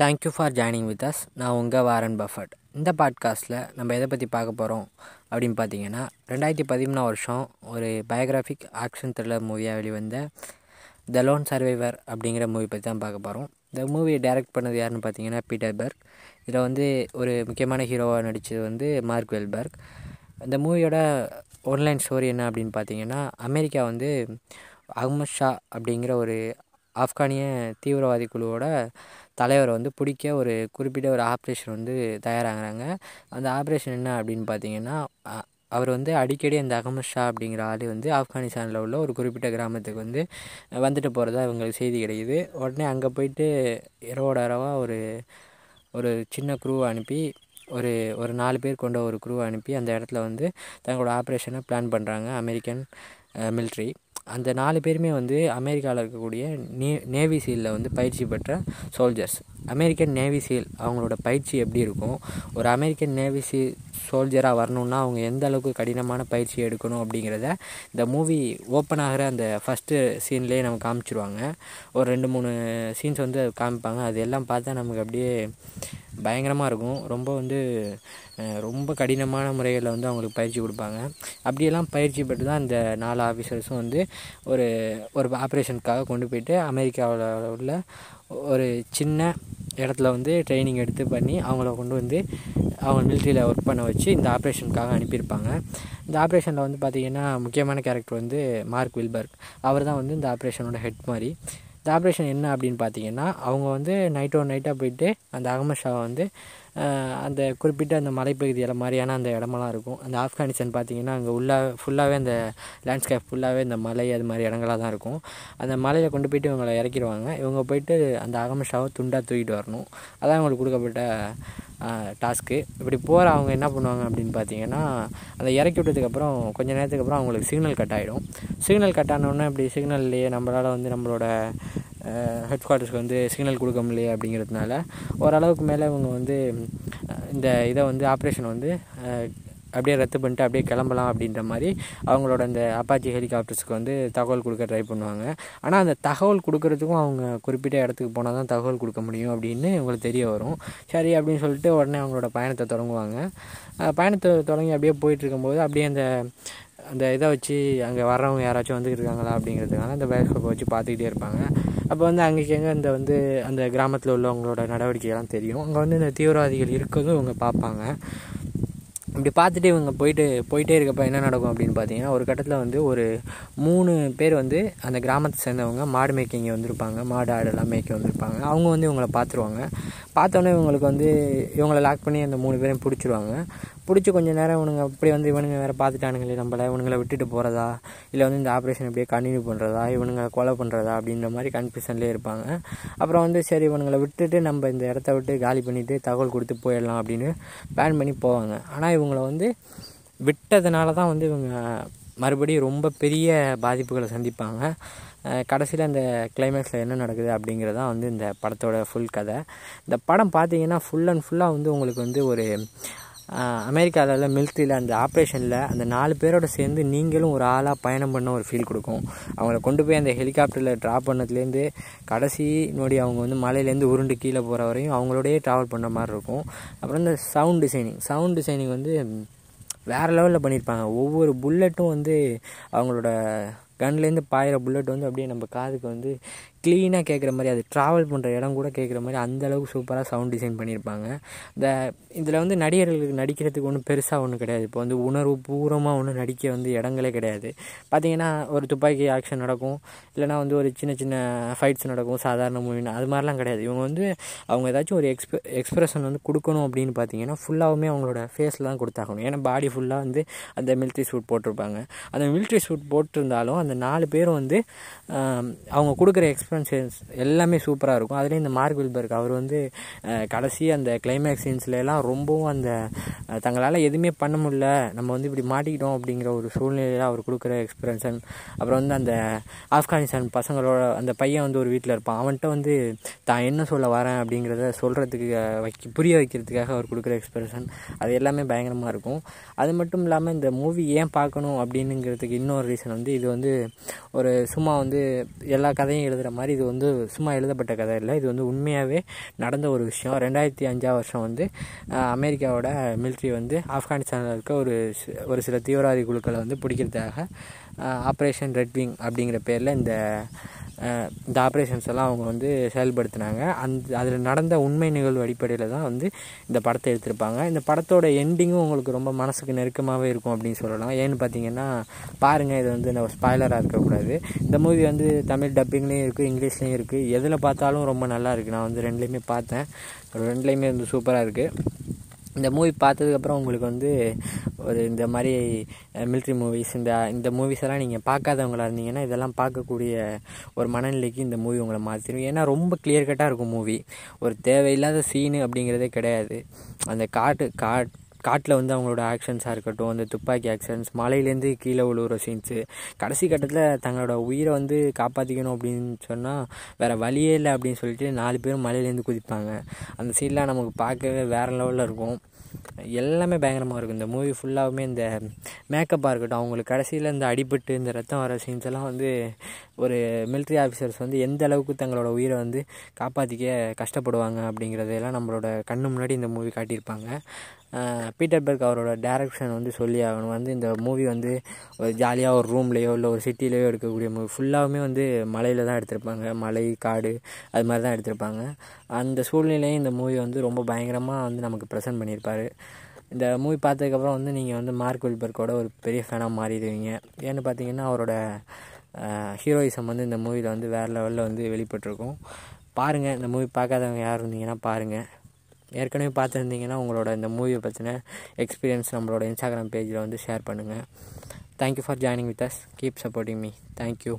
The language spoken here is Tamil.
Thank you for joining with us நான் உங்கள் வாரன் பஃபட். இந்த பாட்காஸ்ட்டில் நம்ம எதை பற்றி பார்க்க போகிறோம் அப்படின்னு பார்த்தீங்கன்னா ரெண்டாயிரத்தி பதிமூணு வருஷம் ஒரு பயோகிராஃபிக் ஆக்ஷன் த்ரில்லர் மூவியாக வெளிவந்த த லோன் சர்வைவர் அப்படிங்கிற மூவி பற்றி தான் பார்க்க போகிறோம் இந்த மூவியை டைரக்ட் பண்ணது யாருன்னு பார்த்தீங்கன்னா பீட்டர் பர்க் இதில் வந்து ஒரு முக்கியமான ஹீரோவாக நடித்தது வந்து மார்க் வெல்பர்க் இந்த மூவியோட ஒன்லைன் ஸ்டோரி என்ன அப்படின்னு பார்த்தீங்கன்னா அமெரிக்கா வந்து அஹ்மத் ஷா அப்படிங்கிற ஒரு ஆப்கானிய தீவிரவாதி குழுவோட தலைவரை வந்து பிடிக்க ஒரு குறிப்பிட்ட ஒரு ஆப்ரேஷன் வந்து தயாராகிறாங்க. அந்த ஆப்ரேஷன் என்ன அப்படின்னு பார்த்தீங்கன்னா அவர் வந்து அடிக்கடி அந்த அகமது ஷா அப்படிங்கிற ஆள் வந்து ஆப்கானிஸ்தானில் உள்ள ஒரு குறிப்பிட்ட கிராமத்துக்கு வந்து வந்துட்டு போகிறதா இவங்களுக்கு செய்தி கிடைக்குது. உடனே அங்கே போயிட்டு இரவோட இரவாக ஒரு ஒரு சின்ன குரூவை அனுப்பி ஒரு ஒரு நாலு பேர் கொண்ட ஒரு குரூவை அனுப்பி அந்த இடத்துல வந்து தங்களோட ஆப்ரேஷனை பிளான் பண்ணுறாங்க அமெரிக்கன் மிலிட்ரி. அந்த நாலு பேருமே வந்து அமெரிக்காவில் இருக்கக்கூடிய நே நேவி சீலில் வந்து பயிற்சி பெற்ற சோல்ஜர்ஸ் அமெரிக்கன் நேவி சீல் அவங்களோட பயிற்சி எப்படி இருக்கும்? ஒரு அமெரிக்கன் நேவி சீல் சோல்ஜராக வரணுன்னா அவங்க எந்த அளவுக்கு கடினமான பயிற்சி எடுக்கணும் அப்படிங்கிறத இந்த மூவி ஓப்பன் ஆகிற அந்த ஃபஸ்ட்டு சீன்லேயே நமக்கு காமிச்சிருவாங்க. ஒரு ரெண்டு மூணு சீன்ஸ் வந்து காமிப்பாங்க. அது எல்லாம் பார்த்தா நமக்கு அப்படியே பயங்கரமாக இருக்கும். ரொம்ப வந்து ரொம்ப கடினமான முறைகளில் வந்து அவங்களுக்கு பயிற்சி கொடுப்பாங்க. அப்படியெல்லாம் பயிற்சி பெற்று தான் இந்த நாலு ஆஃபீஸர்ஸும் வந்து ஒரு ஒரு ஆப்ரேஷனுக்காக கொண்டு போயிட்டு அமெரிக்காவில் உள்ள ஒரு சின்ன இடத்துல வந்து ட்ரைனிங் எடுத்து பண்ணி அவங்கள கொண்டு வந்து அவங்க மிலிட்ரியில் ஒர்க் பண்ண வச்சு இந்த ஆப்ரேஷனுக்காக அனுப்பியிருப்பாங்க. இந்த ஆப்ரேஷனில் வந்து பார்த்திங்கன்னா முக்கியமான கேரக்டர் வந்து மார்க் வில்பர்க். அவர் தான் வந்து இந்த ஆப்ரேஷனோட ஹெட் மாதிரி. இந்த ஆப்ரேஷன் என்ன அப்படின்னு பார்த்தீங்கன்னா அவங்க வந்து நைட்டோ நைட்டாக போயிட்டு அந்த அகமது ஷாவை வந்து அந்த குறிப்பிட்ட அந்த மலைப்பகுதியில் மாதிரியான அந்த இடமெல்லாம் இருக்கும். அந்த ஆப்கானிஸ்தான் பார்த்தீங்கன்னா அங்கே உள்ளே ஃபுல்லாகவே அந்த லேண்ட்ஸ்கேப் ஃபுல்லாகவே இந்த மலை அது மாதிரி இடங்களாக தான் இருக்கும். அந்த மலையில் கொண்டு போயிட்டு இவங்களை இறக்கிடுவாங்க. இவங்க போயிட்டு அந்த அகமஷாவை ஷாவை துண்டாக தூக்கிட்டு வரணும். அதான் அவங்களுக்கு கொடுக்கப்பட்ட டாஸ்க்கு இப்படி போகிற அவங்க என்ன பண்ணுவாங்க அப்படின்னு பார்த்தீங்கன்னா அதை இறக்கி விட்டதுக்கப்புறம் கொஞ்ச நேரத்துக்கு அப்புறம் அவங்களுக்கு சிக்னல் கட் ஆகிடும் சிக்னல் கட் ஆனோடனே இப்படி சிக்னல்லையே நம்மளால் வந்து நம்மளோட ஹெட் குவார்ட்டர்ஸ்க்கு வந்து சிக்னல் கொடுக்க முடியல அப்படிங்கிறதுனால ஓரளவுக்கு மேலே இவங்க வந்து இந்த இதை வந்து ஆப்ரேஷன் வந்து அப்படியே ரத்து பண்ணிட்டு அப்படியே கிளம்பலாம் அப்படின்ற மாதிரி அவங்களோட அந்த அப்பாச்சி ஹெலிகாப்டர்ஸ்க்கு வந்து தகவல் கொடுக்க ட்ரை பண்ணுவாங்க. ஆனால் அந்த தகவல் கொடுக்குறதுக்கும் அவங்க குறிப்பிட்ட இடத்துக்கு போனால் தான் தகவல் கொடுக்க முடியும் அப்படின்னு உங்களுக்கு தெரிய வரும். சரி அப்படின்னு சொல்லிட்டு உடனே அவங்களோட பயணத்தை தொடங்குவாங்க. பயணத்தை தொடங்கி அப்படியே போயிட்டு இருக்கும்போது அப்படியே அந்த அந்த இதை வச்சு அங்கே வர்றவங்க யாராச்சும் வந்துட்டு இருக்காங்களா அப்படிங்கிறதுக்காக அந்த பயோஸ்கோப்பை வச்சு பார்த்துக்கிட்டே இருப்பாங்க. அப்போ வந்து அங்கேக்கு எங்கே இந்த வந்து அந்த கிராமத்தில் உள்ளவங்களோட நடவடிக்கைகள்லாம் தெரியும். அங்கே வந்து இந்த தீவிரவாதிகள் இருக்கிறதும் இவங்க பார்ப்பாங்க. இப்படி பார்த்துட்டு இவங்க போயிட்டு போயிட்டே இருக்கப்போ என்ன நடக்கும் அப்படின்னு பார்த்தீங்கன்னா ஒரு கட்டத்தில் வந்து ஒரு மூணு பேர் வந்து அந்த கிராமத்தை சேர்ந்தவங்க மாடு மேய்க்கிங்க வந்திருப்பாங்க. மாடு ஆடெல்லாம் மேய்க்க வந்திருப்பாங்க. அவங்க வந்து இவங்கள பார்த்துருவாங்க. பார்த்தோன்னே இவங்களுக்கு வந்து இவங்களை லாக் பண்ணி அந்த மூணு பேரையும் பிடிச்சிருவாங்க. பிடிச்சி கொஞ்சம் நேரம் இவனுங்க அப்படி வந்து இவனுங்க வேறு பார்த்துட்டானுங்களே நம்மளை. இவனுங்களை விட்டுட்டு போகிறதா இல்லை வந்து இந்த ஆப்ரேஷன் இப்படியே கண்டினியூ பண்ணுறதா இவனுங்க கொலை பண்ணுறதா அப்படின்ற மாதிரி கன்ஃபியூஷன்லேயே இருப்பாங்க. அப்புறம் வந்து சரி இவனுங்களை விட்டுட்டு நம்ம இந்த இடத்த விட்டு காலி பண்ணிவிட்டு தகவல் கொடுத்து போயிடலாம் அப்படின்னு பிளான் பண்ணி போவாங்க. ஆனால் இவங்களை வந்து விட்டதுனால தான் வந்து இவங்க மறுபடியும் ரொம்ப பெரிய பாதிப்புகளை சந்திப்பாங்க. கடைசியில் அந்த கிளைமேக்ஸில் என்ன நடக்குது அப்படிங்கிறது தான் வந்து இந்த படத்தோட ஃபுல் கதை. இந்த படம் பார்த்தீங்கன்னா ஃபுல் அண்ட் ஃபுல்லாக வந்து உங்களுக்கு வந்து ஒரு அமெரிக்காவில் மிலிட்ரியில் அந்த ஆப்ரேஷனில் அந்த நாலு பேரோட சேர்ந்து நீங்களும் ஒரு ஆளாக பயணம் பண்ண ஒரு ஃபீல் கொடுக்கும். அவங்கள கொண்டு போய் அந்த ஹெலிகாப்டரில் ட்ராப் பண்ணதுலேருந்து கடைசி நொடி அவங்க வந்து மலையிலேருந்து உருண்டு கீழே போகிற வரையும் அவங்களோடயே ட்ராவல் பண்ண மாதிரி இருக்கும். அப்புறம் இந்த சவுண்ட் டிசைனிங் சவுண்ட் டிசைனிங் வந்து வேறு லெவலில் பண்ணியிருப்பாங்க ஒவ்வொரு புல்லட்டும் வந்து அவங்களோட கன்லேருந்து பாயிற புல்லட் வந்து அப்படியே நம்ம காதுக்கு வந்து க்ளீனாக கேட்குற மாதிரி அது ட்ராவல் பண்ணுற இடம் கூட கேட்குற மாதிரி அந்தளவுக்கு சூப்பராக சவுண்ட் டிசைன் பண்ணியிருப்பாங்க. இந்த இதில் வந்து நடிகர்களுக்கு நடிக்கிறதுக்கு ஒன்றும் பெருசாக ஒன்றும் கிடையாது. இப்போ வந்து உணர்வு பூர்வமாக ஒன்றும் நடிக்க வந்து இடங்களே கிடையாது. பார்த்தீங்கன்னா ஒரு துப்பாக்கி ஆக்ஷன் நடக்கும். இல்லைனா வந்து ஒரு சின்ன சின்ன ஃபைட்ஸ் நடக்கும். சாதாரண மூவின்னு அது மாதிரிலாம் கிடையாது. இவங்க வந்து அவங்க ஏதாச்சும் ஒரு எக்ஸ்பெ எக்ஸ்பிரஷன் வந்து கொடுக்கணும் அப்படின்னு பார்த்தீங்கன்னா ஃபுல்லாகவுமே அவங்களோட ஃபேஸில் தான் கொடுத்தாகணும். ஏன்னா பாடி ஃபுல்லாக வந்து அந்த மிலிட்ரி சூட் போட்டிருப்பாங்க. அந்த மிலிட்ரி சூட் போட்டிருந்தாலும் அந்த அந்த நாலு பேரும் வந்து அவங்க கொடுக்குற எக்ஸ்பீரியன்ஸ் எல்லாமே சூப்பராக இருக்கும். அதுலேயும் இந்த மார்க் வில்பர்க் அவர் வந்து கடைசி அந்த கிளைமேக்ஸ் சீன்ஸ்லாம் ரொம்பவும் அந்த தங்களால் எதுவுமே பண்ண முடியல. நம்ம வந்து இப்படி மாட்டிக்கிட்டோம் அப்படிங்கிற ஒரு சூழ்நிலையில் அவர் கொடுக்குற எக்ஸ்பீரியன்ஸன் அப்புறம் வந்து அந்த ஆப்கானிஸ்தான் பசங்களோட அந்த பையன் வந்து ஒரு வீட்டில் இருப்பான். அவன்கிட்ட வந்து தான் என்ன சொல்ல வரேன்? அப்படிங்கிறத சொல்கிறதுக்கு வைக்க புரிய வைக்கிறதுக்காக அவர் கொடுக்குற எக்ஸ்பிரஷன் அது எல்லாமே பயங்கரமாக இருக்கும். அது மட்டும் இல்லாமல் இந்த மூவி ஏன் பார்க்கணும் அப்படின்னுங்கிறதுக்கு இன்னொரு ரீசன் வந்து இது வந்து ஒரு சும்மா வந்து எல்லா கதையும் எழுதுகிற மாதிரி இது வந்து சும்மா எழுதப்பட்ட கதை இல்லை. இது வந்து உண்மையாகவே நடந்த ஒரு விஷயம். ரெண்டாயிரத்தி அஞ்சாம் வருஷம் வந்து அமெரிக்காவோட மில்ட்ரி வந்து ஆப்கானிஸ்தானில் இருக்க ஒரு ஒரு சில தீவிரவாதி குழுக்களை வந்து பிடிக்கிறதுக்காக ஆப்ரேஷன் ரெட்விங் அப்படிங்கிற பேரில் இந்த இந்த ஆப்ரேஷன்ஸ் எல்லாம் அவங்க வந்து செயல்படுத்தினாங்க. அந்த அதில் நடந்த உண்மை நிகழ்வு அடிப்படையில் தான் வந்து இந்த படத்தை எடுத்திருப்பாங்க. இந்த படத்தோட எண்டிங்கும் உங்களுக்கு ரொம்ப மனசுக்கு நெருக்கமாகவே இருக்கும் அப்படின்னு சொல்லலாம். ஏன்னு பார்த்தீங்கன்னா பாருங்கள் இது வந்து நம்ம ஸ்பாய்லராக இருக்கக்கூடாது. இந்த மூவி வந்து தமிழ் டப்பிங்லேயும் இருக்குது இங்கிலீஷ்லேயும் இருக்குது எதில் பார்த்தாலும் ரொம்ப நல்லா இருக்குது நான் வந்து ரெண்டுலேயுமே பார்த்தேன். ரெண்டுலேயுமே வந்து சூப்பராக இருக்குது இந்த மூவி பார்த்ததுக்கப்புறம் உங்களுக்கு வந்து ஒரு இந்த மாதிரி மிலிட்ரி மூவிஸ் இந்த இந்த மூவிஸ் எல்லாம் நீங்கள் பார்க்காதவங்களா இருந்தீங்கன்னா இதெல்லாம் பார்க்கக்கூடிய ஒரு மனநிலைக்கு இந்த மூவி உங்களை மாற்றிடும் ஏன்னா ரொம்ப கிளியர் கட்டாக இருக்கும் மூவி ஒரு தேவையில்லாத சீனு அப்படிங்கிறதே கிடையாது. அந்த காட்டு காட் காட்டில் வந்து அவங்களோட ஆக்ஷன்ஸாக இருக்கட்டும் அந்த துப்பாக்கி ஆக்ஷன்ஸ் மலையிலேருந்து கீழே விழுவுற சீன்ஸு கடைசி கட்டத்தில் தங்களோட உயிரை வந்து காப்பாற்றிக்கணும் அப்படின்னு சொன்னால் வேறு வழியே இல்லை அப்படின்னு சொல்லிட்டு நாலு பேரும் மலையிலேருந்து குதிப்பாங்க. அந்த சீன்லாம் நமக்கு பார்க்கவே வேறு லெவலில் இருக்கும். எல்லாமே பயங்கரமாக இருக்கும். இந்த மூவி ஃபுல்லாகவுமே இந்த மேக்கப்பாக இருக்கட்டும் அவங்களுக்கு கடைசியில் இந்த அடிபட்டு இந்த ரத்தம் வர சீன்ஸ் எல்லாம் வந்து ஒரு மிலிட்ரி ஆஃபீஸர்ஸ் வந்து எந்த அளவுக்கு தங்களோட உயிரை வந்து காப்பாற்றிக்க கஷ்டப்படுவாங்க அப்படிங்கிறதெல்லாம் நம்மளோட கண்ணு முன்னாடி இந்த மூவி காட்டியிருப்பாங்க. பீட்டர் பர்க் அவரோட டேரக்ஷன் வந்து சொல்லி ஆகணும் வந்து இந்த மூவி வந்து ஒரு ஜாலியாக ஒரு ரூம்லேயோ இல்லை ஒரு சிட்டிலேயோ எடுக்கக்கூடிய மூவி ஃபுல்லாகவுமே வந்து மலையில் தான் எடுத்திருப்பாங்க. மலை காடு அது மாதிரி தான் எடுத்திருப்பாங்க. அந்த சூழ்நிலையும் இந்த மூவி வந்து ரொம்ப பயங்கரமாக வந்து நமக்கு ப்ரெசென்ட் பண்ணியிருப்பார். இந்த மூவி பார்த்ததுக்கப்புறம் வந்து நீங்கள் வந்து மார்க் வில்பர்க்கோட ஒரு பெரிய ஃபேனாக மாறிடுவீங்க. ஏன்னு பார்த்தீங்கன்னா அவரோட ஹீரோயிசம் வந்து இந்த மூவியில் வந்து வேறு லெவலில் வந்து வெளிப்பட்டிருக்கும். பாருங்கள் இந்த மூவி பார்க்காதவங்க யார் இருந்தீங்கன்னா பாருங்கள் ஏற்கனவே பார்த்துருந்தீங்கன்னா உங்களோட இந்த மூவியை பற்றின எக்ஸ்பீரியன்ஸ் நம்மளோட இன்ஸ்டாகிராம் பேஜில் வந்து ஷேர் பண்ணுங்கள் thank you for joining with us keep supporting me thank you